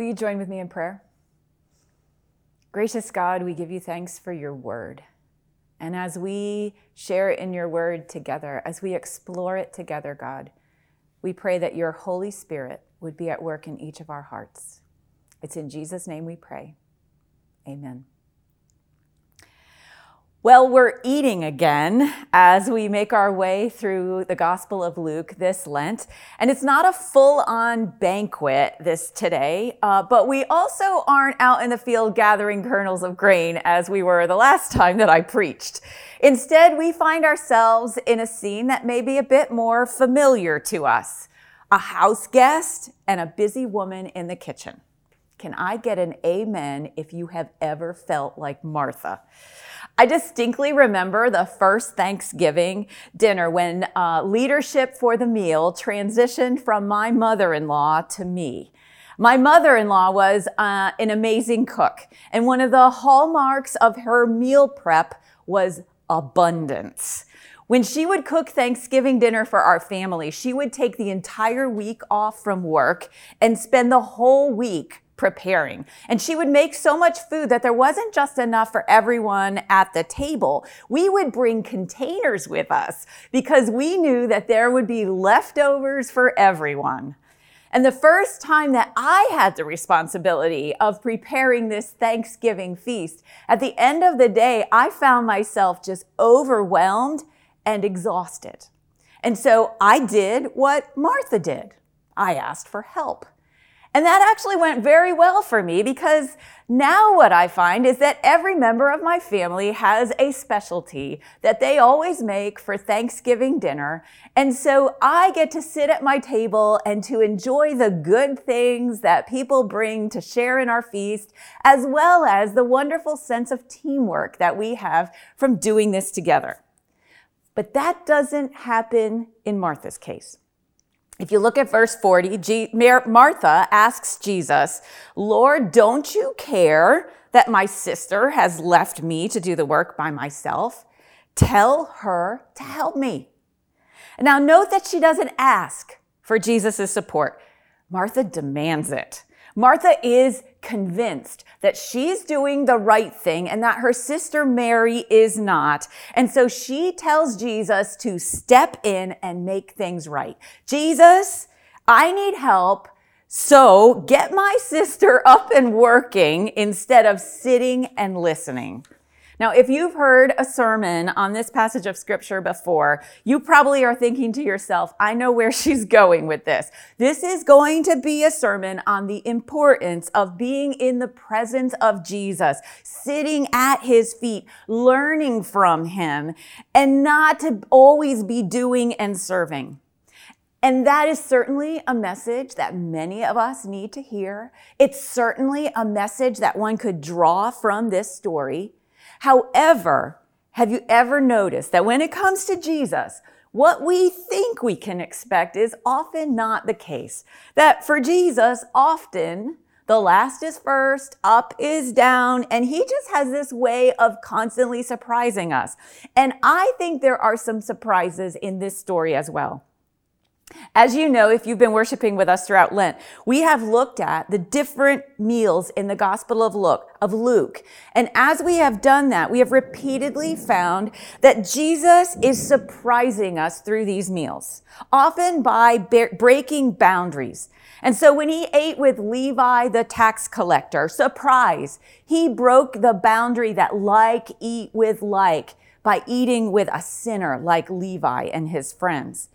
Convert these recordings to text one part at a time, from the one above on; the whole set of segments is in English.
Will you join with me in prayer? Gracious God, we give you thanks for your word. And as we share in your word together, as we explore it together, God, we pray that your Holy Spirit would be at work in each of our hearts. It's in Jesus' name we pray. Amen. Well, we're eating again as we make our way through the Gospel of Luke this Lent. And it's not a full on banquet this today, uh, but we also aren't out in the field gathering kernels of grain as we were the last time that I preached. Instead, we find ourselves in a scene that may be a bit more familiar to us a house guest and a busy woman in the kitchen. Can I get an amen if you have ever felt like Martha? I distinctly remember the first Thanksgiving dinner when uh, leadership for the meal transitioned from my mother in law to me. My mother in law was uh, an amazing cook, and one of the hallmarks of her meal prep was abundance. When she would cook Thanksgiving dinner for our family, she would take the entire week off from work and spend the whole week preparing. And she would make so much food that there wasn't just enough for everyone at the table. We would bring containers with us because we knew that there would be leftovers for everyone. And the first time that I had the responsibility of preparing this Thanksgiving feast, at the end of the day, I found myself just overwhelmed and exhausted. And so I did what Martha did. I asked for help. And that actually went very well for me because now what I find is that every member of my family has a specialty that they always make for Thanksgiving dinner. And so I get to sit at my table and to enjoy the good things that people bring to share in our feast, as well as the wonderful sense of teamwork that we have from doing this together. But that doesn't happen in Martha's case. If you look at verse 40, G- Martha asks Jesus, Lord, don't you care that my sister has left me to do the work by myself? Tell her to help me. Now, note that she doesn't ask for Jesus' support. Martha demands it. Martha is convinced that she's doing the right thing and that her sister Mary is not. And so she tells Jesus to step in and make things right. Jesus, I need help. So get my sister up and working instead of sitting and listening. Now, if you've heard a sermon on this passage of scripture before, you probably are thinking to yourself, I know where she's going with this. This is going to be a sermon on the importance of being in the presence of Jesus, sitting at his feet, learning from him, and not to always be doing and serving. And that is certainly a message that many of us need to hear. It's certainly a message that one could draw from this story. However, have you ever noticed that when it comes to Jesus, what we think we can expect is often not the case? That for Jesus, often the last is first, up is down, and he just has this way of constantly surprising us. And I think there are some surprises in this story as well. As you know, if you've been worshiping with us throughout Lent, we have looked at the different meals in the Gospel of Luke, of Luke. And as we have done that, we have repeatedly found that Jesus is surprising us through these meals, often by breaking boundaries. And so when he ate with Levi, the tax collector, surprise, he broke the boundary that like eat with like by eating with a sinner like Levi and his friends.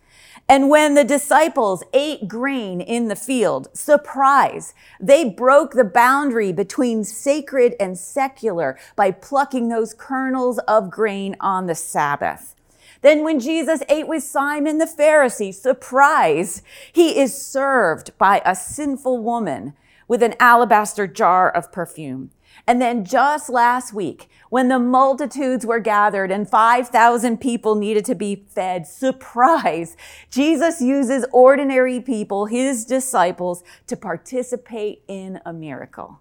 And when the disciples ate grain in the field, surprise, they broke the boundary between sacred and secular by plucking those kernels of grain on the Sabbath. Then when Jesus ate with Simon the Pharisee, surprise, he is served by a sinful woman with an alabaster jar of perfume. And then just last week, when the multitudes were gathered and 5,000 people needed to be fed, surprise, Jesus uses ordinary people, his disciples, to participate in a miracle.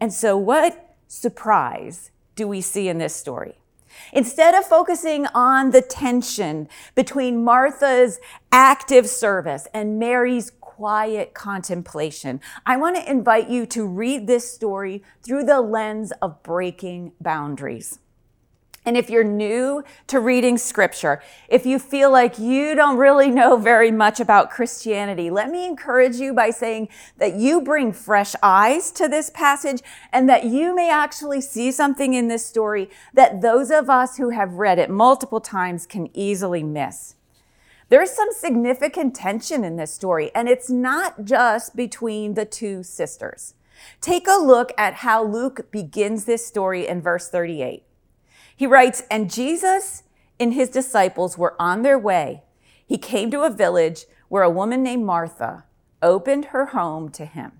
And so, what surprise do we see in this story? Instead of focusing on the tension between Martha's active service and Mary's quiet contemplation, I want to invite you to read this story through the lens of breaking boundaries. And if you're new to reading scripture, if you feel like you don't really know very much about Christianity, let me encourage you by saying that you bring fresh eyes to this passage and that you may actually see something in this story that those of us who have read it multiple times can easily miss. There's some significant tension in this story, and it's not just between the two sisters. Take a look at how Luke begins this story in verse 38. He writes, And Jesus and his disciples were on their way. He came to a village where a woman named Martha opened her home to him.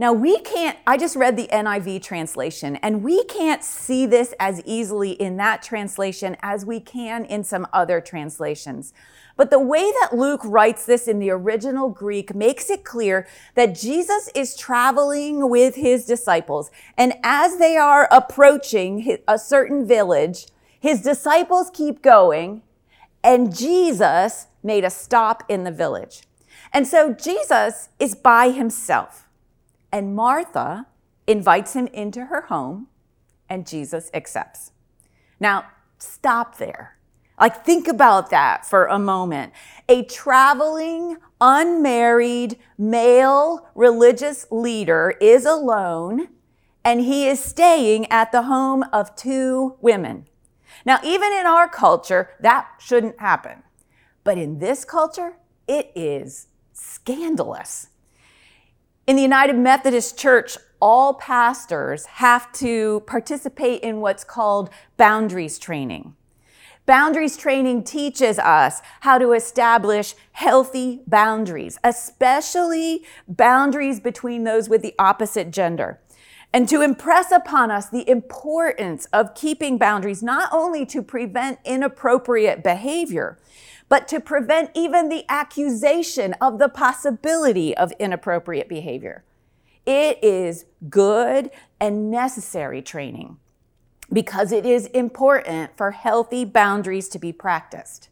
Now, we can't, I just read the NIV translation, and we can't see this as easily in that translation as we can in some other translations. But the way that Luke writes this in the original Greek makes it clear that Jesus is traveling with his disciples. And as they are approaching a certain village, his disciples keep going, and Jesus made a stop in the village. And so Jesus is by himself, and Martha invites him into her home, and Jesus accepts. Now, stop there. Like, think about that for a moment. A traveling, unmarried, male religious leader is alone and he is staying at the home of two women. Now, even in our culture, that shouldn't happen. But in this culture, it is scandalous. In the United Methodist Church, all pastors have to participate in what's called boundaries training. Boundaries training teaches us how to establish healthy boundaries, especially boundaries between those with the opposite gender. And to impress upon us the importance of keeping boundaries, not only to prevent inappropriate behavior, but to prevent even the accusation of the possibility of inappropriate behavior. It is good and necessary training because it is important for healthy boundaries to be practiced.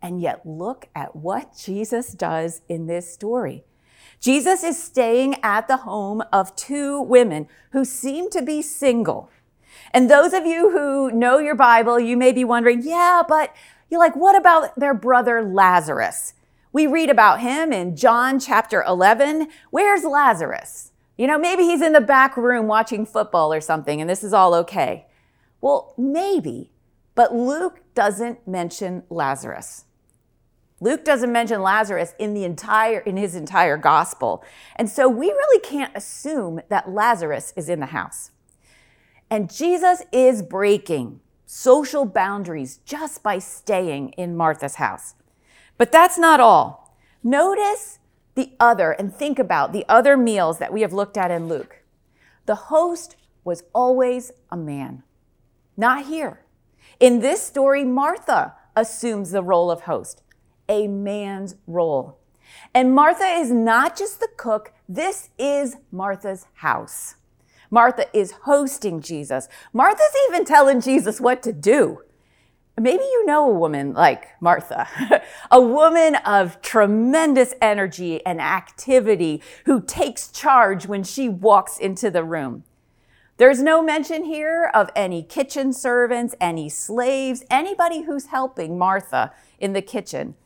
And yet, look at what Jesus does in this story. Jesus is staying at the home of two women who seem to be single. And those of you who know your Bible, you may be wondering, yeah, but you're like, what about their brother Lazarus? We read about him in John chapter 11. Where's Lazarus? You know, maybe he's in the back room watching football or something, and this is all okay. Well, maybe, but Luke doesn't mention Lazarus. Luke doesn't mention Lazarus in the entire in his entire gospel. And so we really can't assume that Lazarus is in the house. And Jesus is breaking social boundaries just by staying in Martha's house. But that's not all. Notice the other and think about the other meals that we have looked at in Luke. The host was always a man. Not here. In this story, Martha assumes the role of host, a man's role. And Martha is not just the cook, this is Martha's house. Martha is hosting Jesus. Martha's even telling Jesus what to do. Maybe you know a woman like Martha, a woman of tremendous energy and activity who takes charge when she walks into the room. There's no mention here of any kitchen servants, any slaves, anybody who's helping Martha in the kitchen.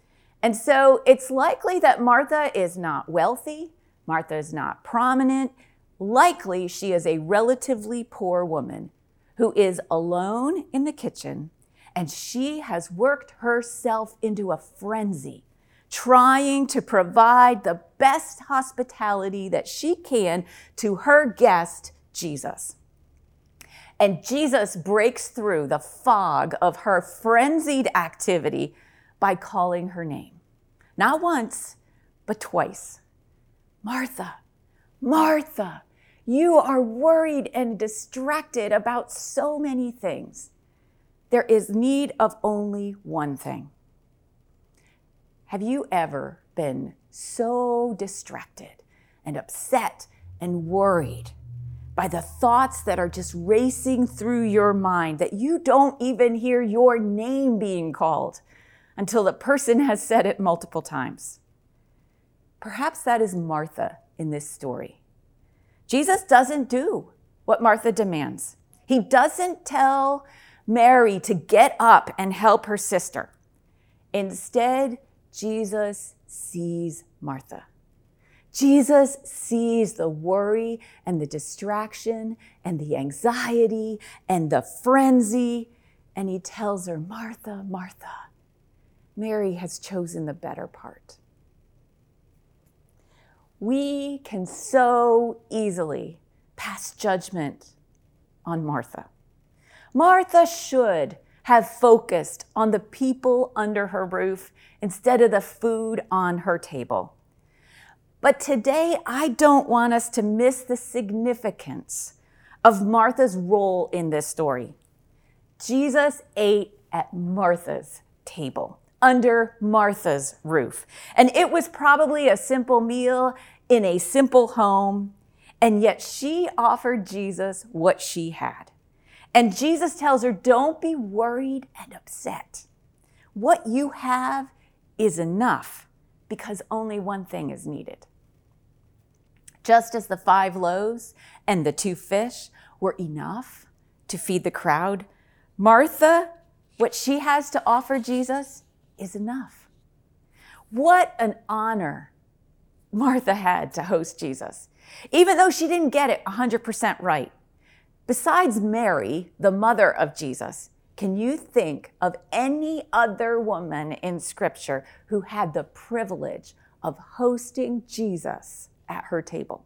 And so it's likely that Martha is not wealthy, Martha is not prominent. Likely she is a relatively poor woman who is alone in the kitchen and she has worked herself into a frenzy trying to provide the best hospitality that she can to her guest, Jesus. And Jesus breaks through the fog of her frenzied activity by calling her name. Not once, but twice. Martha, Martha, you are worried and distracted about so many things. There is need of only one thing. Have you ever been so distracted and upset and worried by the thoughts that are just racing through your mind that you don't even hear your name being called until the person has said it multiple times. Perhaps that is Martha in this story. Jesus doesn't do what Martha demands. He doesn't tell Mary to get up and help her sister. Instead, Jesus sees Martha. Jesus sees the worry and the distraction and the anxiety and the frenzy, and he tells her, Martha, Martha, Mary has chosen the better part. We can so easily pass judgment on Martha. Martha should have focused on the people under her roof instead of the food on her table. But today, I don't want us to miss the significance of Martha's role in this story. Jesus ate at Martha's table, under Martha's roof. And it was probably a simple meal in a simple home, and yet she offered Jesus what she had. And Jesus tells her, Don't be worried and upset. What you have is enough because only one thing is needed. Just as the five loaves and the two fish were enough to feed the crowd, Martha, what she has to offer Jesus is enough. What an honor Martha had to host Jesus, even though she didn't get it 100% right. Besides Mary, the mother of Jesus, can you think of any other woman in Scripture who had the privilege of hosting Jesus at her table.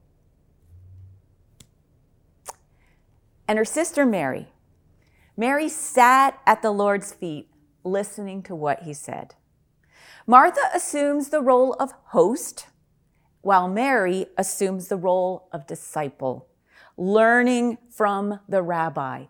And her sister Mary. Mary sat at the Lord's feet listening to what he said. Martha assumes the role of host, while Mary assumes the role of disciple, learning from the rabbi.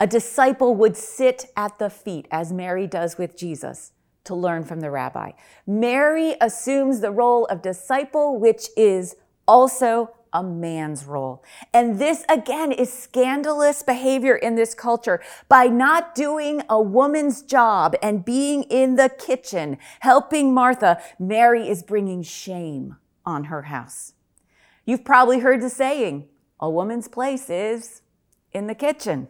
A disciple would sit at the feet, as Mary does with Jesus, to learn from the rabbi. Mary assumes the role of disciple, which is also a man's role. And this again is scandalous behavior in this culture. By not doing a woman's job and being in the kitchen, helping Martha, Mary is bringing shame on her house. You've probably heard the saying, a woman's place is in the kitchen.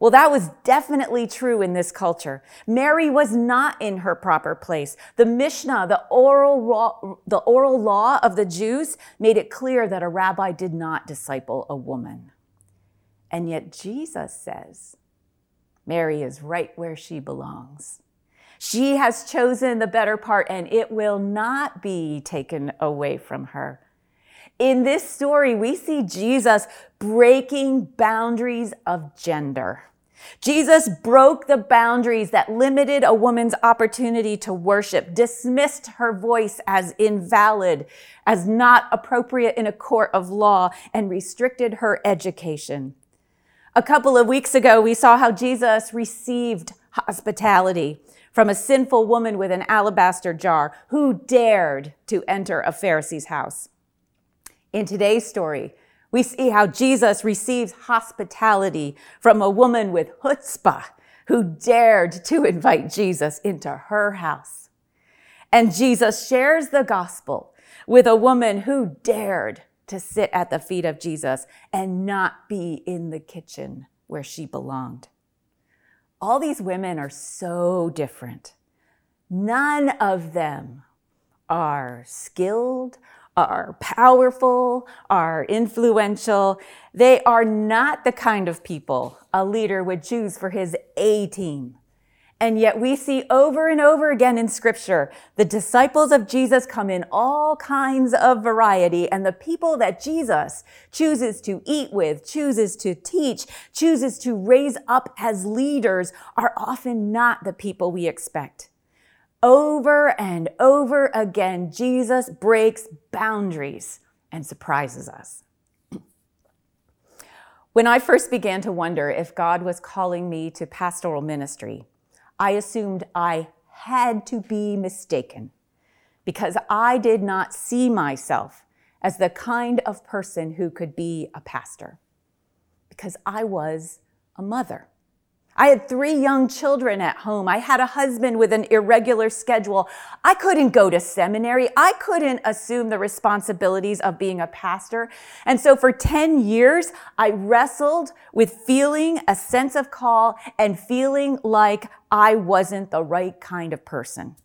Well, that was definitely true in this culture. Mary was not in her proper place. The Mishnah, the oral, law, the oral law of the Jews, made it clear that a rabbi did not disciple a woman. And yet Jesus says Mary is right where she belongs. She has chosen the better part, and it will not be taken away from her. In this story, we see Jesus breaking boundaries of gender. Jesus broke the boundaries that limited a woman's opportunity to worship, dismissed her voice as invalid, as not appropriate in a court of law, and restricted her education. A couple of weeks ago, we saw how Jesus received hospitality from a sinful woman with an alabaster jar who dared to enter a Pharisee's house. In today's story, we see how Jesus receives hospitality from a woman with chutzpah who dared to invite Jesus into her house. And Jesus shares the gospel with a woman who dared to sit at the feet of Jesus and not be in the kitchen where she belonged. All these women are so different. None of them are skilled are powerful, are influential. They are not the kind of people a leader would choose for his A team. And yet we see over and over again in scripture, the disciples of Jesus come in all kinds of variety and the people that Jesus chooses to eat with, chooses to teach, chooses to raise up as leaders are often not the people we expect. Over and over again, Jesus breaks boundaries and surprises us. When I first began to wonder if God was calling me to pastoral ministry, I assumed I had to be mistaken because I did not see myself as the kind of person who could be a pastor. because I was a mother. I had three young children at home. I had a husband with an irregular schedule. I couldn't go to seminary. I couldn't assume the responsibilities of being a pastor. And so for 10 years, I wrestled with feeling a sense of call and feeling like I wasn't the right kind of person.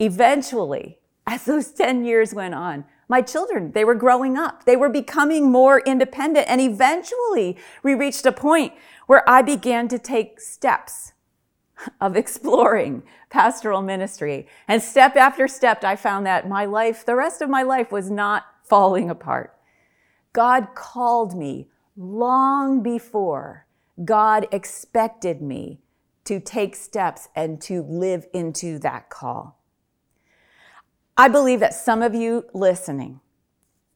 Eventually, as those 10 years went on, my children, they were growing up. They were becoming more independent. And eventually we reached a point where I began to take steps of exploring pastoral ministry. And step after step, I found that my life, the rest of my life was not falling apart. God called me long before God expected me to take steps and to live into that call. I believe that some of you listening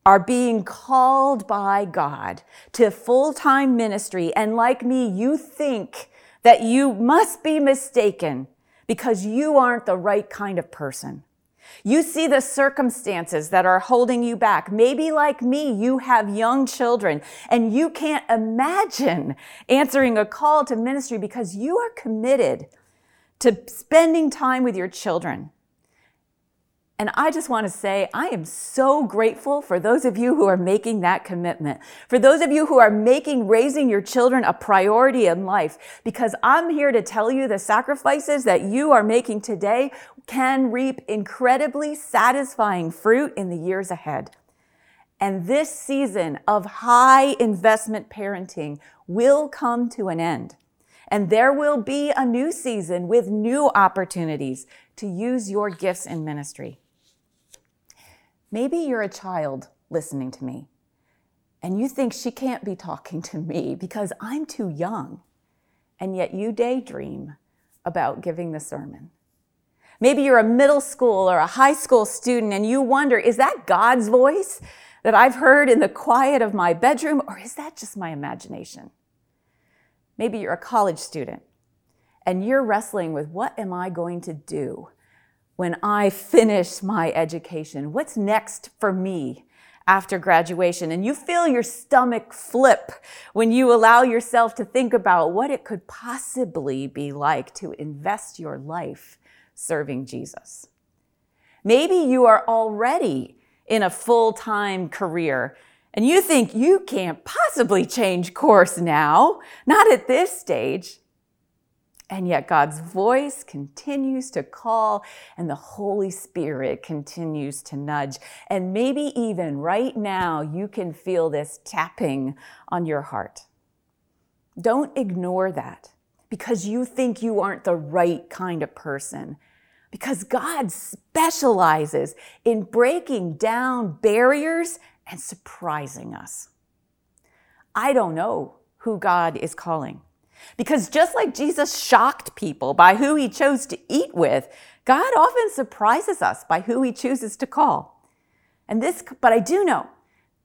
are being called by God to full time ministry. And like me, you think that you must be mistaken because you aren't the right kind of person. You see the circumstances that are holding you back. Maybe like me, you have young children and you can't imagine answering a call to ministry because you are committed to spending time with your children. And I just want to say, I am so grateful for those of you who are making that commitment. For those of you who are making raising your children a priority in life, because I'm here to tell you the sacrifices that you are making today can reap incredibly satisfying fruit in the years ahead. And this season of high investment parenting will come to an end. And there will be a new season with new opportunities to use your gifts in ministry. Maybe you're a child listening to me and you think she can't be talking to me because I'm too young, and yet you daydream about giving the sermon. Maybe you're a middle school or a high school student and you wonder, is that God's voice that I've heard in the quiet of my bedroom, or is that just my imagination? Maybe you're a college student and you're wrestling with what am I going to do when I finish my education? What's next for me after graduation? And you feel your stomach flip when you allow yourself to think about what it could possibly be like to invest your life serving Jesus. Maybe you are already in a full time career and you think you can't possibly change course now, not at this stage. And yet God's voice continues to call and the Holy Spirit continues to nudge. And maybe even right now, you can feel this tapping on your heart. Don't ignore that because you think you aren't the right kind of person. Because God specializes in breaking down barriers and surprising us. I don't know who God is calling. Because just like Jesus shocked people by who he chose to eat with, God often surprises us by who he chooses to call. And this, but I do know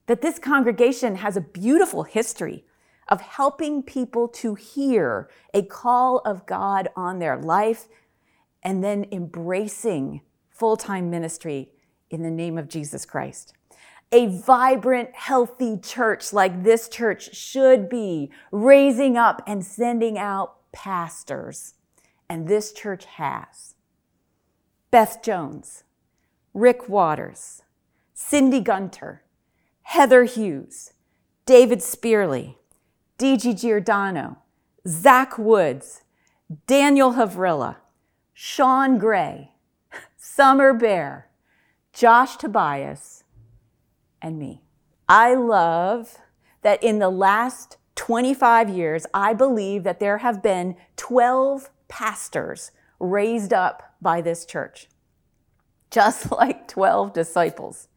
that this congregation has a beautiful history of helping people to hear a call of God on their life and then embracing full time ministry in the name of Jesus Christ. A vibrant, healthy church like this church should be raising up and sending out pastors. And this church has. Beth Jones, Rick Waters, Cindy Gunter, Heather Hughes, David Spearley, D.G. Giordano, Zach Woods, Daniel Havrilla, Sean Gray, Summer Bear, Josh Tobias, and me. I love that in the last 25 years, I believe that there have been 12 pastors raised up by this church, just like 12 disciples.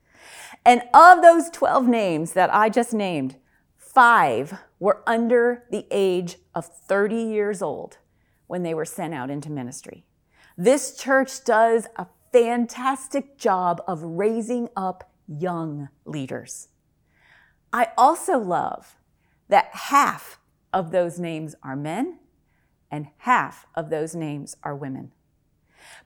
And of those 12 names that I just named, five were under the age of 30 years old when they were sent out into ministry. This church does a fantastic job of raising up young leaders. I also love that half of those names are men and half of those names are women.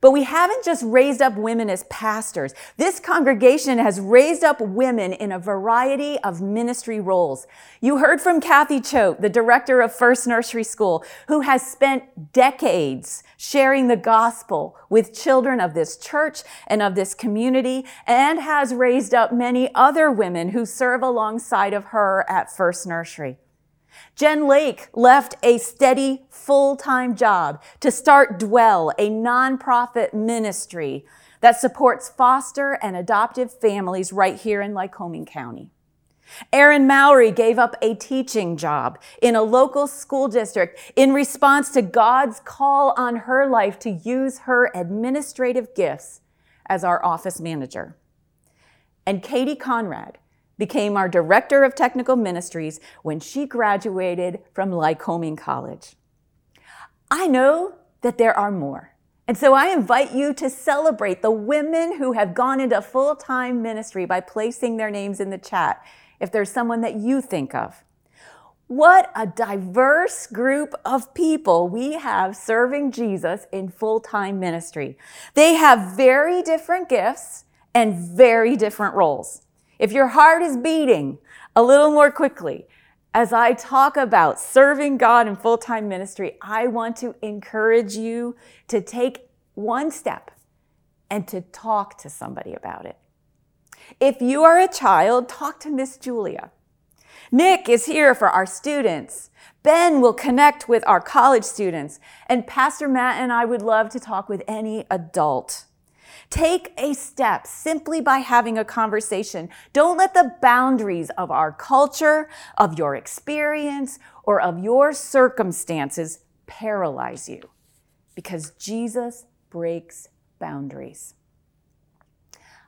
But we haven't just raised up women as pastors. This congregation has raised up women in a variety of ministry roles. You heard from Kathy Choate, the director of First Nursery School, who has spent decades sharing the gospel with children of this church and of this community and has raised up many other women who serve alongside of her at First Nursery. Jen Lake left a steady full-time job to start Dwell, a nonprofit ministry that supports foster and adoptive families right here in Lycoming County. Erin Mowry gave up a teaching job in a local school district in response to God's call on her life to use her administrative gifts as our office manager. And Katie Conrad became our Director of Technical Ministries when she graduated from Lycoming College. I know that there are more. And so I invite you to celebrate the women who have gone into full-time ministry by placing their names in the chat if there's someone that you think of. What a diverse group of people we have serving Jesus in full-time ministry. They have very different gifts and very different roles. If your heart is beating a little more quickly, as I talk about serving God in full time ministry, I want to encourage you to take one step and to talk to somebody about it. If you are a child, talk to Miss Julia. Nick is here for our students. Ben will connect with our college students. And Pastor Matt and I would love to talk with any adult. Take a step simply by having a conversation. Don't let the boundaries of our culture, of your experience, or of your circumstances paralyze you because Jesus breaks boundaries.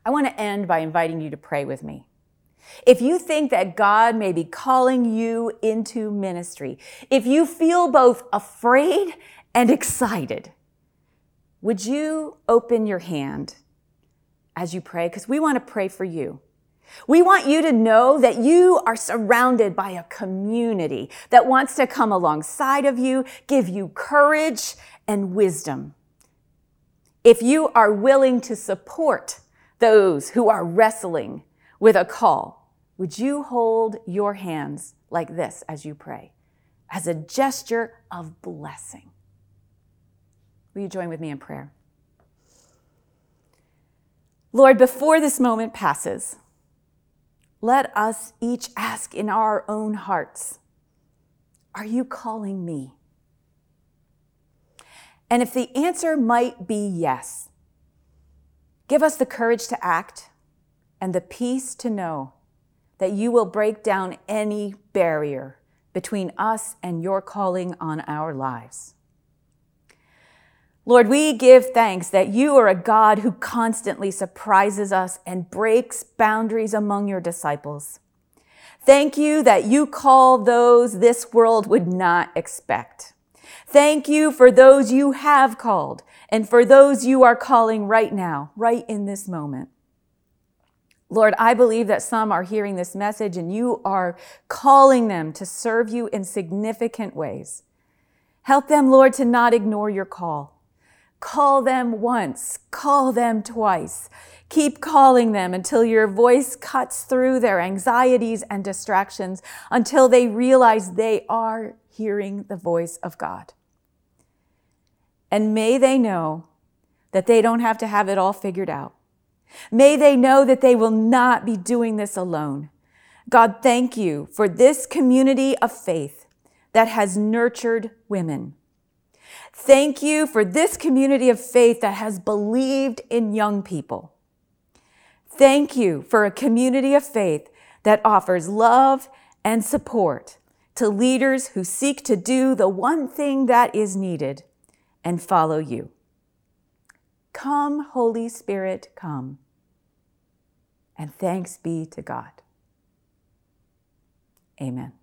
I want to end by inviting you to pray with me. If you think that God may be calling you into ministry, if you feel both afraid and excited, would you open your hand as you pray? Because we want to pray for you. We want you to know that you are surrounded by a community that wants to come alongside of you, give you courage and wisdom. If you are willing to support those who are wrestling with a call, would you hold your hands like this as you pray, as a gesture of blessing? Will you join with me in prayer? Lord, before this moment passes, let us each ask in our own hearts, are you calling me? And if the answer might be yes, give us the courage to act and the peace to know that you will break down any barrier between us and your calling on our lives. Lord, we give thanks that you are a God who constantly surprises us and breaks boundaries among your disciples. Thank you that you call those this world would not expect. Thank you for those you have called and for those you are calling right now, right in this moment. Lord, I believe that some are hearing this message and you are calling them to serve you in significant ways. Help them, Lord, to not ignore your call Call them once, call them twice. Keep calling them until your voice cuts through their anxieties and distractions, until they realize they are hearing the voice of God. And may they know that they don't have to have it all figured out. May they know that they will not be doing this alone. God, thank you for this community of faith that has nurtured women Thank you for this community of faith that has believed in young people. Thank you for a community of faith that offers love and support to leaders who seek to do the one thing that is needed and follow you. Come, Holy Spirit, come. And thanks be to God. Amen.